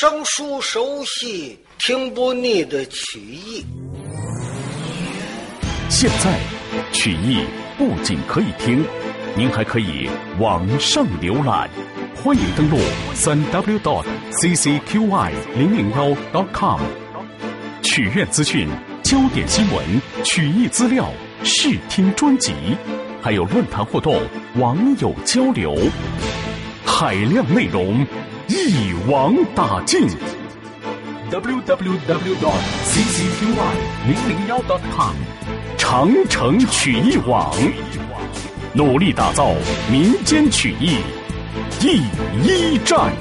生疏熟悉、听不腻的曲艺。现在，曲艺不仅可以听，您还可以网上浏览。欢迎登录三 w dot ccqy 零零幺 dot com，曲苑资讯、焦点新闻、曲艺资料、试听专辑，还有论坛互动、网友交流，海量内容一网打尽。w w w dot ccqy 零零幺 dot com，长城曲艺网，努力打造民间曲艺。第一站。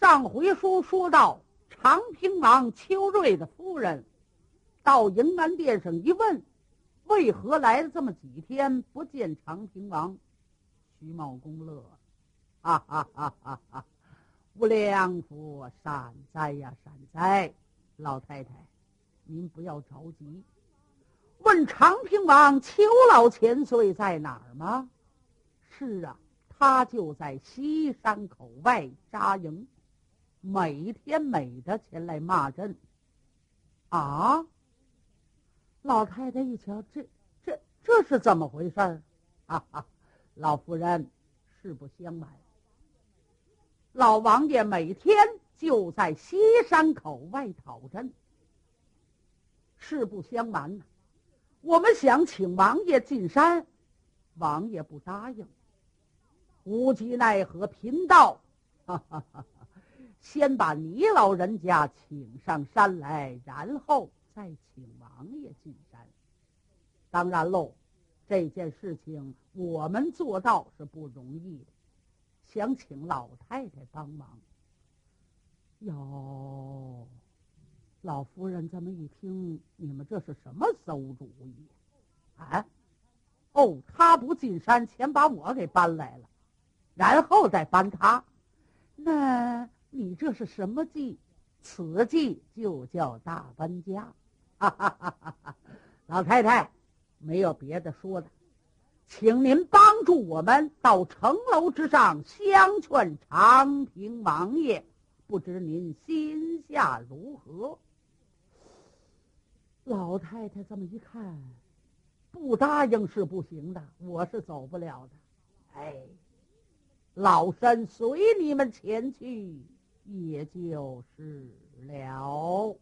上回书说到，长平王邱瑞的夫人到迎安殿上一问，为何来了这么几天不见长平王？徐茂公乐，哈哈哈哈哈！无良夫，善哉呀，善哉！老太太，您不要着急。问长平王邱老千岁在哪儿吗？是啊，他就在西山口外扎营，每天每的前来骂阵。啊！老太太一瞧，这这这是怎么回事儿？哈哈，老夫人，实不相瞒，老王爷每天就在西山口外讨针。实不相瞒呢。我们想请王爷进山，王爷不答应。无计奈何，贫道哈哈哈哈先把你老人家请上山来，然后再请王爷进山。当然喽，这件事情我们做到是不容易的，想请老太太帮忙。哟。老夫人这么一听，你们这是什么馊主意？啊？哦，他不进山，先把我给搬来了，然后再搬他。那你这是什么计？此计就叫大搬家。哈哈哈哈！老太太，没有别的说的，请您帮助我们到城楼之上相劝长平王爷。不知您心下如何？老太太这么一看，不答应是不行的，我是走不了的。哎，老身随你们前去，也就是了。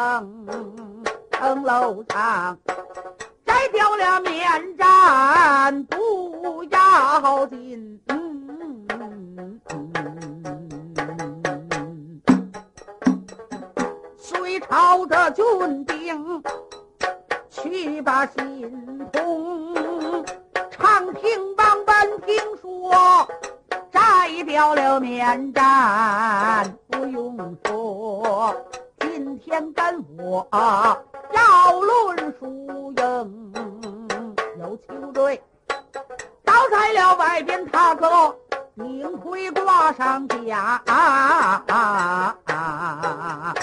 城城楼上摘掉了面毡，不要紧，随朝着军兵去把心通，常听王班听说摘掉了面毡，不用说。今天跟我、要论输赢，有球队倒在了外边，他哥顶盔挂上甲，啊啊啊、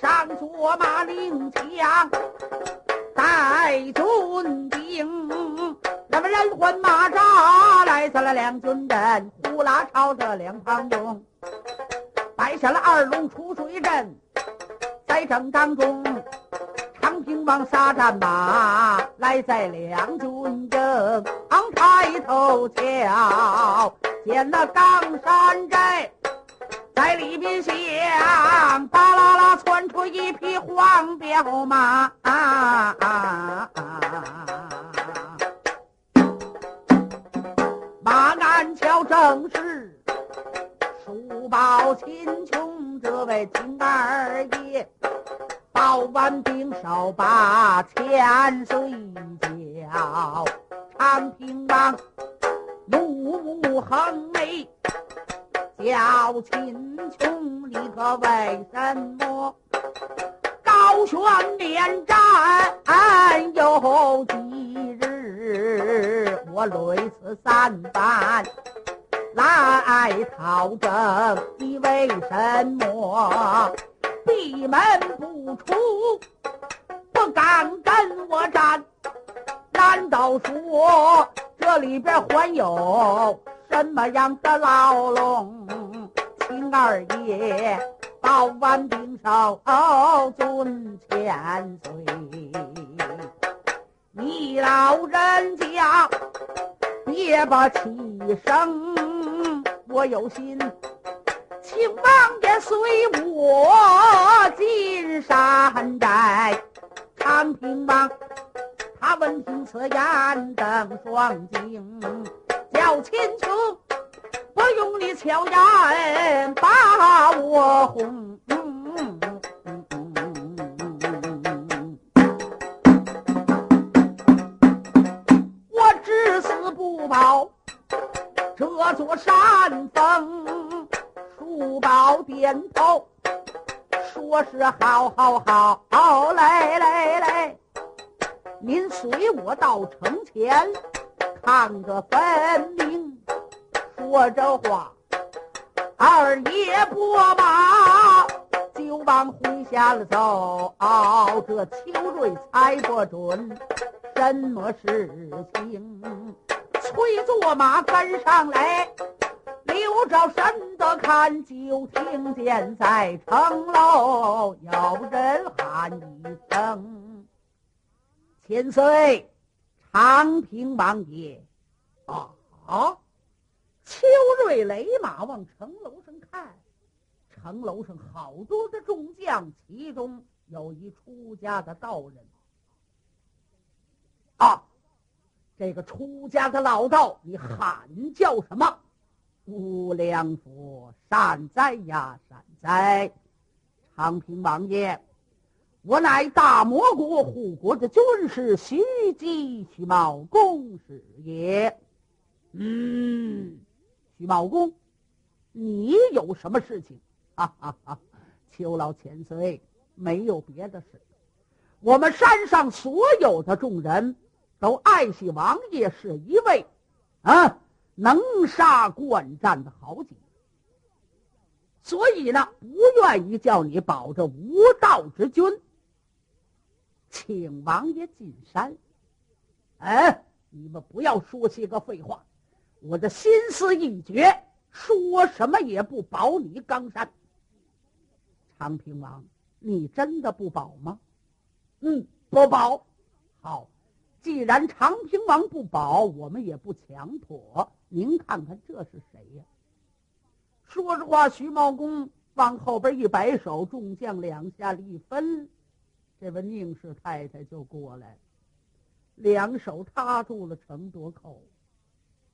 上坐马令枪带军兵，那么人魂马扎来在了两军阵，呼啦朝着两旁中摆下了二龙出水阵。在正当中。长平王撒战马来在两军阵，抬头瞧见那冈山寨，在里边响，巴啦啦窜出一匹黄骠马，马鞍桥正是书报秦琼这位金二爷。报完兵，少把千岁叫。长平王怒目横眉，叫秦琼，你可为什么？高悬连战有几日？我累死三番来讨政，你为什么？闭门不出，不敢跟我战。难道说这里边还有什么样的牢笼？秦二爷报完兵少尊千岁，你老人家别把气生，我有心。请王爷随我进山寨。长平王他闻听此言，瞪双睛，叫秦琼不用你巧言把我哄。我至死不保这座山峰。树宝点头，说是好，好，好，来来来，您随我到城前看个分明。说这话，二爷拨马就往回下了走。这秋瑞猜不准什么事情，催坐马跟上来。刘着身的看，就听见在城楼有人喊一声：“千岁，长平王爷！”啊啊！邱瑞雷马往城楼上看，城楼上好多的众将，其中有一出家的道人。啊，这个出家的老道，你喊叫什么？无量佛，善哉呀，善哉！长平王爷，我乃大魔国护国的军师徐姬徐茂公是也。嗯，徐茂公，你有什么事情？哈哈哈！邱老千岁，没有别的事。我们山上所有的众人都爱惜王爷是一位，啊。能杀惯战的好几，所以呢，不愿意叫你保这无道之君，请王爷进山。哎，你们不要说些个废话，我的心思已决，说什么也不保你冈山。长平王，你真的不保吗？嗯，不保。好，既然长平王不保，我们也不强迫。您看看这是谁呀？说实话，徐茂公往后边一摆手，众将两下一分，这位宁氏太太就过来，两手插住了城垛口，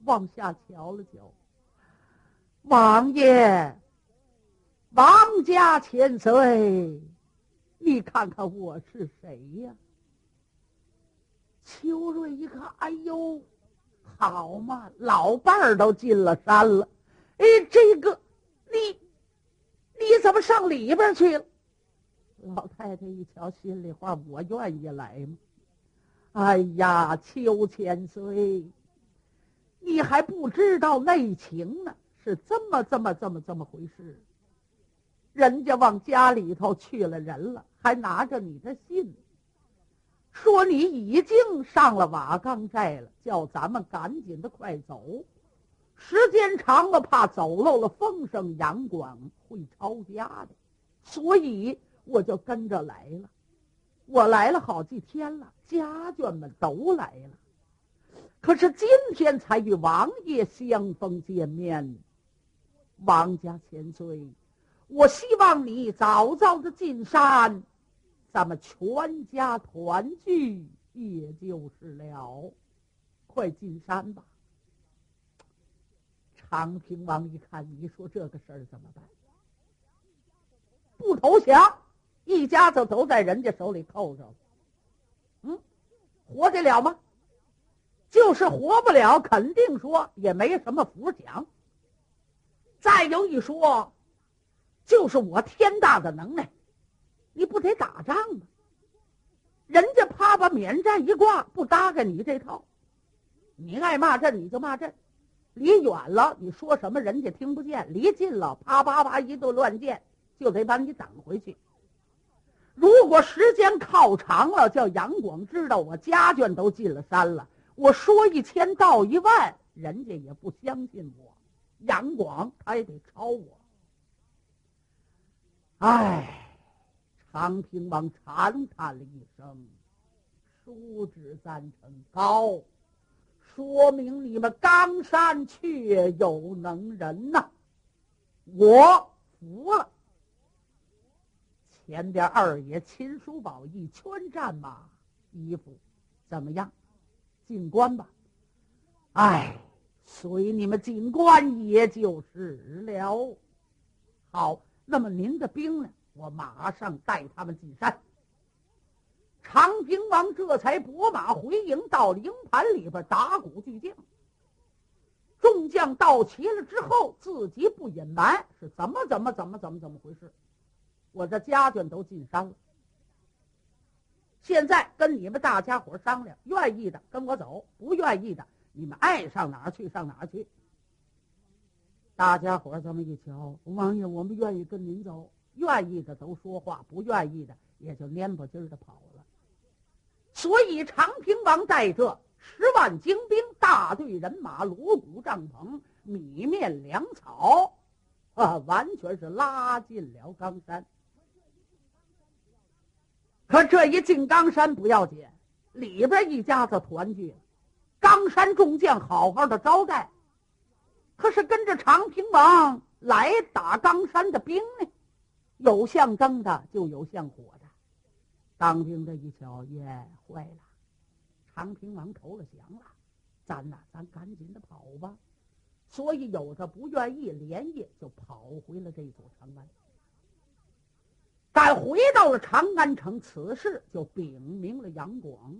往下瞧了瞧。王爷，王家千岁，你看看我是谁呀？秋瑞一看，哎呦！好嘛，老伴儿都进了山了，哎，这个，你，你怎么上里边去了？老太太一瞧，心里话，我愿意来吗？哎呀，秋千岁，你还不知道内情呢。是这么这么这么这么回事。人家往家里头去了人了，还拿着你的信，说你已经上了瓦岗寨了，叫咱们赶紧的快走。时间长了，怕走漏了风声，杨广会抄家的，所以我就跟着来了。我来了好几天了，家眷们都来了，可是今天才与王爷相逢见面。王家千岁，我希望你早早的进山，咱们全家团聚，也就是了。快进山吧。长平王一看，你说这个事儿怎么办？不投降。一家子都在人家手里扣着，嗯，活得了吗？就是活不了，肯定说也没什么福享。再有一说，就是我天大的能耐，你不得打仗吗？人家啪把免战一挂，不搭给你这套，你爱骂阵你就骂阵，离远了你说什么人家听不见，离近了啪啪啪一顿乱箭，就得把你挡回去。如果时间靠长了，叫杨广知道我家眷都进了山了，我说一千道一万，人家也不相信我。杨广他也得抄我。唉，长平王长叹了一声：“叔侄赞成高，说明你们冈山确有能人呐，我服了。”前边二爷秦叔宝一圈战马，衣服怎么样？进关吧。哎，随你们进关也就是了。好，那么您的兵呢？我马上带他们进山。长平王这才拨马回营，到营盘里边打鼓巨将。众将到齐了之后，自己不隐瞒，是怎么怎么怎么怎么怎么回事？我这家眷都进山了，现在跟你们大家伙商量，愿意的跟我走，不愿意的你们爱上哪儿去上哪儿去。大家伙这么一瞧，王爷，我们愿意跟您走，愿意的都说话，不愿意的也就蔫不唧的跑了。所以长平王带着十万精兵，大队人马，锣鼓帐篷，米面粮草，啊，完全是拉进了冈山。可这一进冈山不要紧，里边一家子团聚，冈山众将好好的招待。可是跟着长平王来打冈山的兵呢，有相争的，就有像火的。当兵的一瞧，耶，坏了！长平王投了降了，咱呐，咱赶紧的跑吧。所以有的不愿意，连夜就跑回了这座长安。但回到了长安城，此事就禀明了杨广。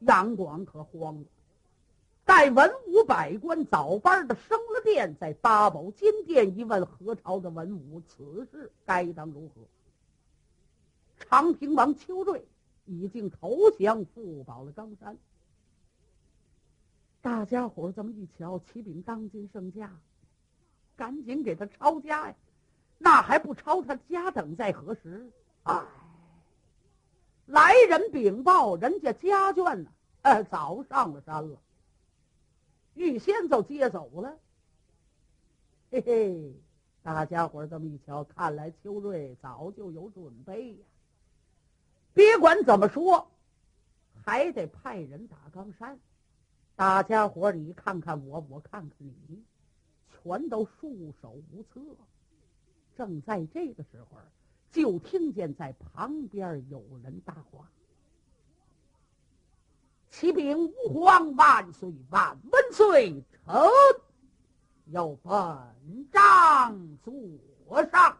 杨广可慌了，待文武百官早班的升了殿，在八宝金殿一问何朝的文武，此事该当如何？长平王邱瑞已经投降，复保了冈山。大家伙这么一瞧，启禀当今圣驾，赶紧给他抄家呀！那还不抄他家等在何时？哎，来人禀报，人家家眷呢？哎，早上了山了，预先就接走了。嘿嘿，大家伙这么一瞧，看来秋瑞早就有准备呀。别管怎么说，还得派人打冈山。大家伙你看看我，我看看你，全都束手无策。正在这个时候，就听见在旁边有人大话：“启禀吾皇万岁万万岁！臣要本章坐上。”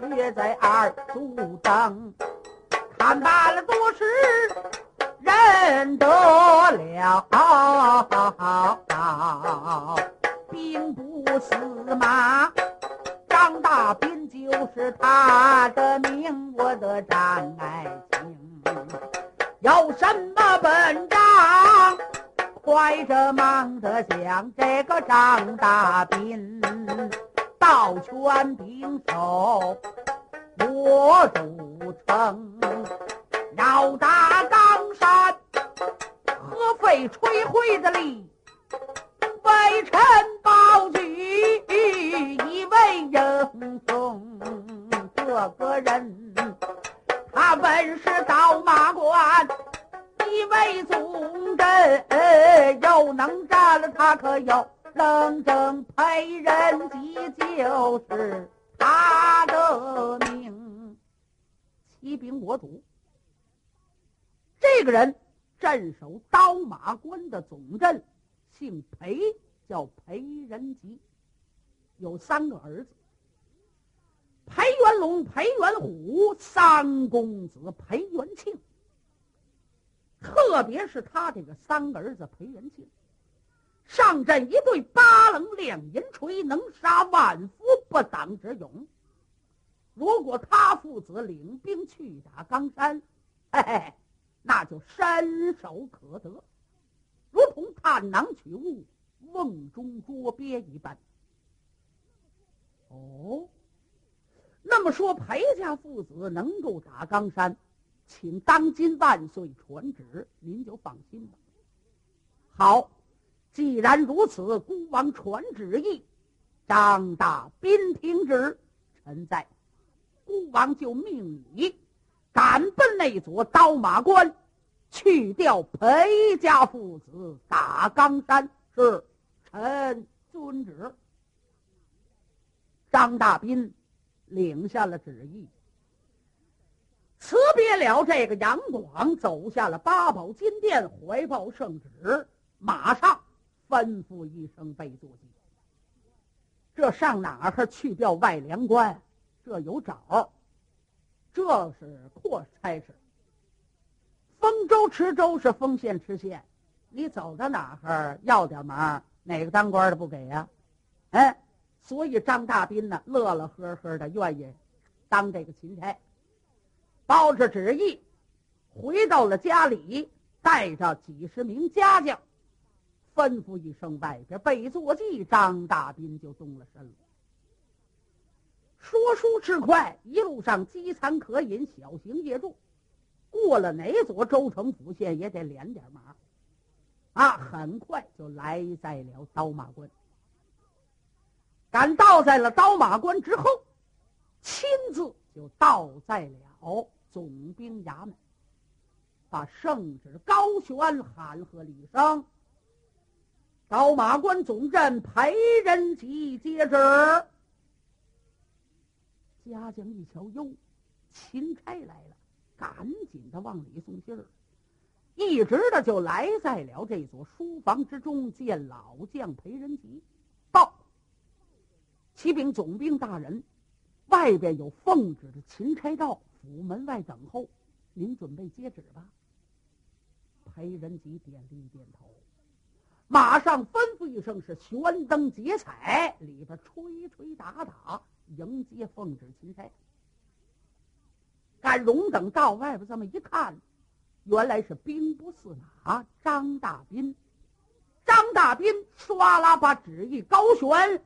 的巢穴在二足蹬，看罢了多时认得了，兵部司马张大斌就是他的名，我的张爱卿。有什么本账？快着忙着想这个张大斌抱拳并手我主城，要打冈山，何费吹灰的力？微臣保举一位英雄，这个人他本是刀马关一位总镇，又能战了他可有冷正裴仁吉就是他的名。骑兵我主，这个人镇守刀马关的总镇。姓裴，叫裴仁吉，有三个儿子：裴元龙、裴元虎，三公子裴元庆。特别是他这个三个儿子裴元庆，上阵一对八棱亮银锤，能杀万夫不挡之勇。如果他父子领兵去打冈山，嘿嘿，那就伸手可得。如同探囊取物、瓮中捉鳖一般。哦，那么说裴家父子能够打冈山，请当今万岁传旨，您就放心吧。好，既然如此，孤王传旨意，张大斌听旨，臣在。孤王就命你赶奔那座刀马关。去掉裴家父子打冈山，是臣遵旨。张大斌领下了旨意，辞别了这个杨广，走下了八宝金殿，怀抱圣旨，马上吩咐一声备坐骑。这上哪儿去调外粮官？这有找这是阔差事。丰州池州是丰县吃县，你走到哪儿要点忙，哪个当官的不给呀？哎，所以张大斌呢，乐乐呵呵的愿意当这个钦差，包着旨意，回到了家里，带着几十名家将，吩咐一声外边备坐骑，张大斌就动了身了。说书之快，一路上饥餐渴饮，小行夜住。过了哪座州城府县也得连点马，啊，很快就来在了刀马关。赶到在了刀马关之后，亲自就到在了总兵衙门，把圣旨高悬，喊喝了一声：“刀马关总镇裴仁吉接旨。”家将一瞧，哟，钦差来了。赶紧的往里送信儿，一直的就来在了这座书房之中，见老将裴仁吉，报：启禀总兵大人，外边有奉旨的钦差到府门外等候，您准备接旨吧。裴仁吉点了一点头，马上吩咐一声：“是悬灯结彩，里边吹吹打打，迎接奉旨钦差。”赶荣等到外边这么一看，原来是兵部司马张大斌。张大斌唰啦把旨意高悬，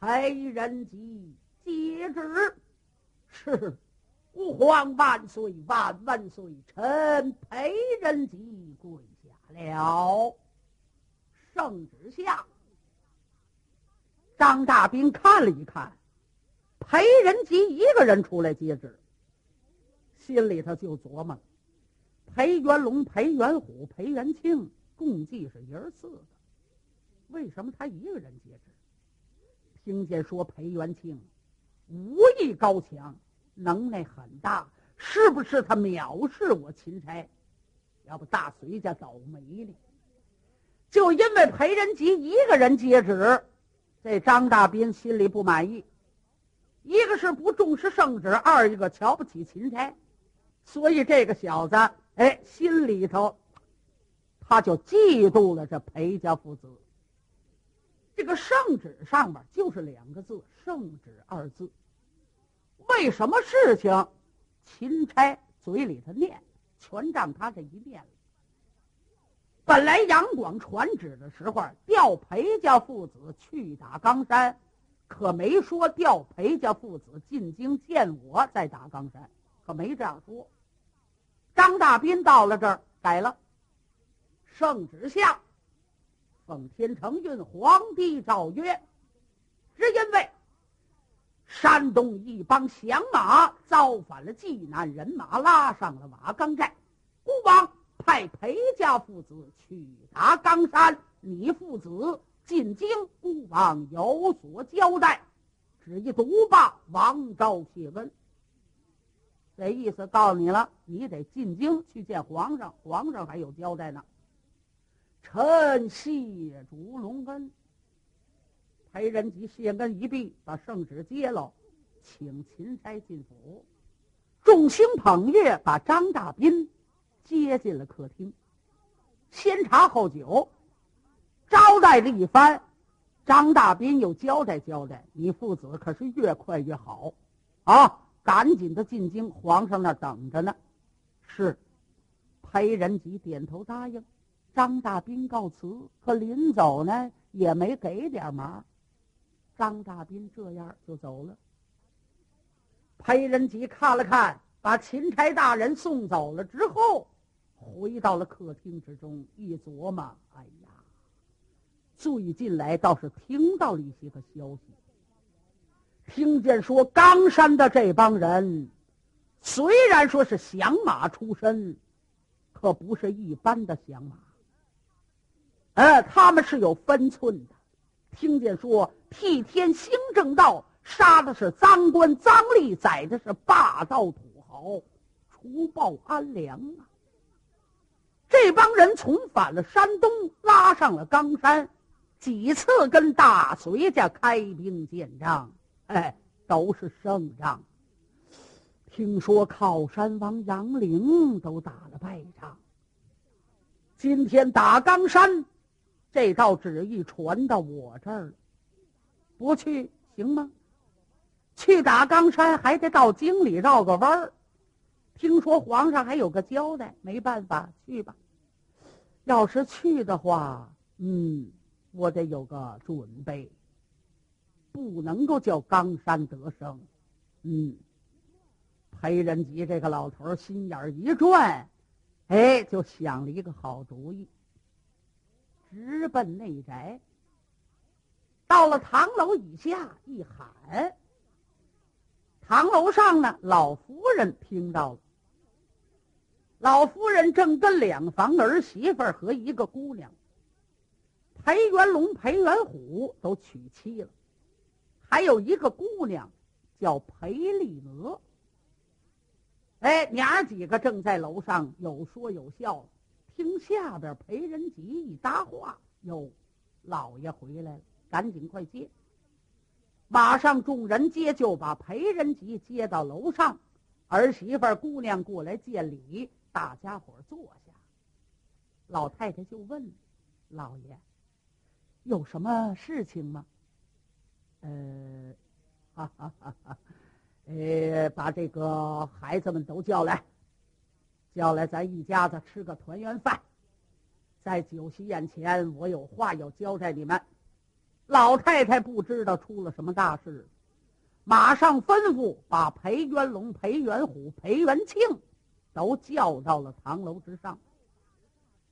裴仁吉接旨，是吾皇万岁万万岁！臣裴仁吉跪下了。圣旨下。张大斌看了一看，裴仁吉一个人出来接旨，心里头就琢磨：裴元龙、裴元虎、裴元庆共计是爷四个，为什么他一个人接旨？听见说裴元庆武艺高强，能耐很大，是不是他藐视我钦差？要不大隋家倒霉呢？就因为裴仁吉一个人接旨。这张大斌心里不满意，一个是不重视圣旨，二一个瞧不起钦差，所以这个小子，哎，心里头他就嫉妒了这裴家父子。这个圣旨上面就是两个字“圣旨”二字，为什么事情钦差嘴里头念，全仗他这一念了。本来杨广传旨的时候，调裴家父子去打冈山，可没说调裴家父子进京见我再打冈山，可没这样说。张大斌到了这儿，改了。圣旨下，奉天承运，皇帝诏曰：只因为山东一帮响马造反了济南人马，拉上了瓦岗寨，孤王。派裴家父子去打冈山，你父子进京，孤王有所交代。只一独霸，王昭谢恩。这意思告诉你了，你得进京去见皇上，皇上还有交代呢。臣谢主隆恩。裴仁吉谢恩一毕，把圣旨接了，请钦差进府。众星捧月，把张大斌。接进了客厅，先茶后酒，招待了一番。张大斌又交代交代：“你父子可是越快越好，啊，赶紧的进京，皇上那等着呢。”是，裴仁吉点头答应。张大斌告辞，可临走呢也没给点忙。张大斌这样就走了。裴仁吉看了看，把钦差大人送走了之后。回到了客厅之中，一琢磨，哎呀，最近来倒是听到了一些个消息。听见说冈山的这帮人，虽然说是响马出身，可不是一般的响马。呃，他们是有分寸的。听见说替天行正道，杀的是赃官赃吏，宰的是霸道土好，除暴安良啊。这帮人重返了山东，拉上了冈山，几次跟大隋家开兵见仗，哎，都是胜仗。听说靠山王杨凌都打了败仗。今天打冈山，这道旨意传到我这儿了，不去行吗？去打冈山还得到京里绕个弯儿。听说皇上还有个交代，没办法，去吧。要是去的话，嗯，我得有个准备，不能够叫冈山得胜。嗯，裴仁吉这个老头心眼一转，哎，就想了一个好主意，直奔内宅。到了堂楼以下，一喊。堂楼上呢，老夫人听到了。老夫人正跟两房儿媳妇和一个姑娘，裴元龙、裴元虎都娶妻了，还有一个姑娘叫裴丽娥。哎，娘儿几个正在楼上有说有笑，听下边裴仁吉一搭话：“哟，老爷回来了，赶紧快接！”马上众人接，就把裴仁吉接到楼上。儿媳妇、姑娘过来见礼，大家伙坐下。老太太就问：“老爷，有什么事情吗？”呃，哈哈哈哈，呃，把这个孩子们都叫来，叫来，咱一家子吃个团圆饭。在酒席宴前，我有话要交代你们。老太太不知道出了什么大事，马上吩咐把裴元龙、裴元虎、裴元庆都叫到了堂楼之上。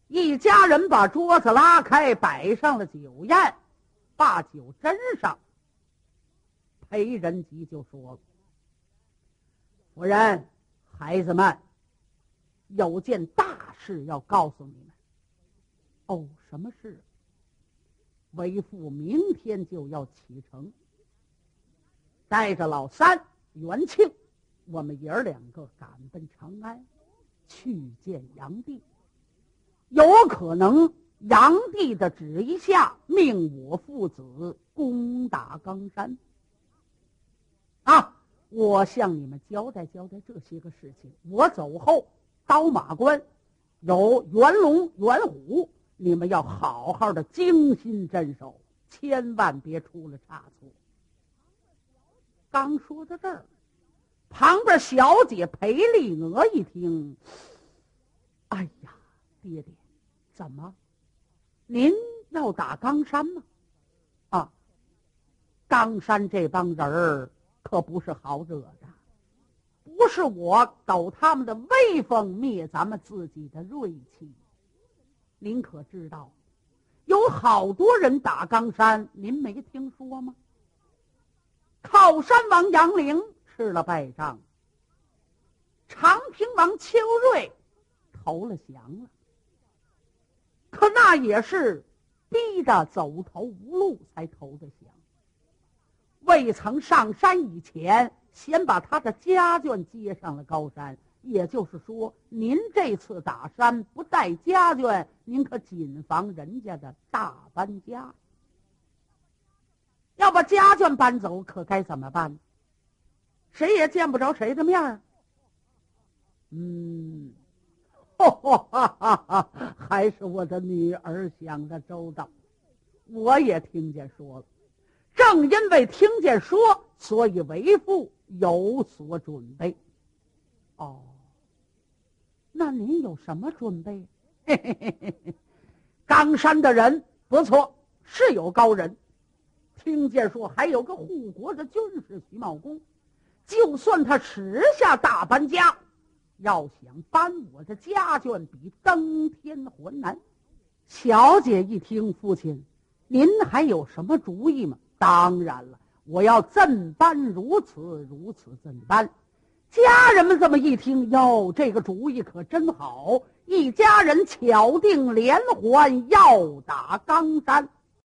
一家人把桌子拉开，摆上了酒宴，把酒斟上。裴仁吉就说了：“夫人，孩子们，有件大事要告诉你们。哦，什么事？为父明天就要启程，带着老三元庆，我们爷儿两个赶奔长安，去见杨帝。有可能杨帝的旨意下，命我父子攻打冈山。”啊！我向你们交代交代这些个事情。我走后，刀马关有袁龙、袁虎，你们要好好的精心镇守，千万别出了差错。刚说到这儿，旁边小姐裴丽娥一听，哎呀，爹爹，怎么？您要打冈山吗？啊，冈山这帮人儿。可不是好惹的，不是我抖他们的威风，灭咱们自己的锐气。您可知道，有好多人打冈山，您没听说吗？靠山王杨凌吃了败仗，长平王邱瑞投了降了，可那也是逼着走投无路才投的降。未曾上山以前，先把他的家眷接上了高山。也就是说，您这次打山不带家眷，您可谨防人家的大搬家。要把家眷搬走，可该怎么办？谁也见不着谁的面儿。嗯，哈哈哈哈还是我的女儿想的周到。我也听见说了。正因为听见说，所以为父有所准备。哦，那您有什么准备？嘿嘿嘿嘿嘿，冈山的人不错，是有高人。听见说还有个护国的军师徐茂公，就算他迟下大搬家，要想搬我的家眷，比登天还难。小姐一听，父亲，您还有什么主意吗？当然了，我要怎般如此如此怎般？家人们这么一听，哟，这个主意可真好！一家人巧定连环，要打冈山。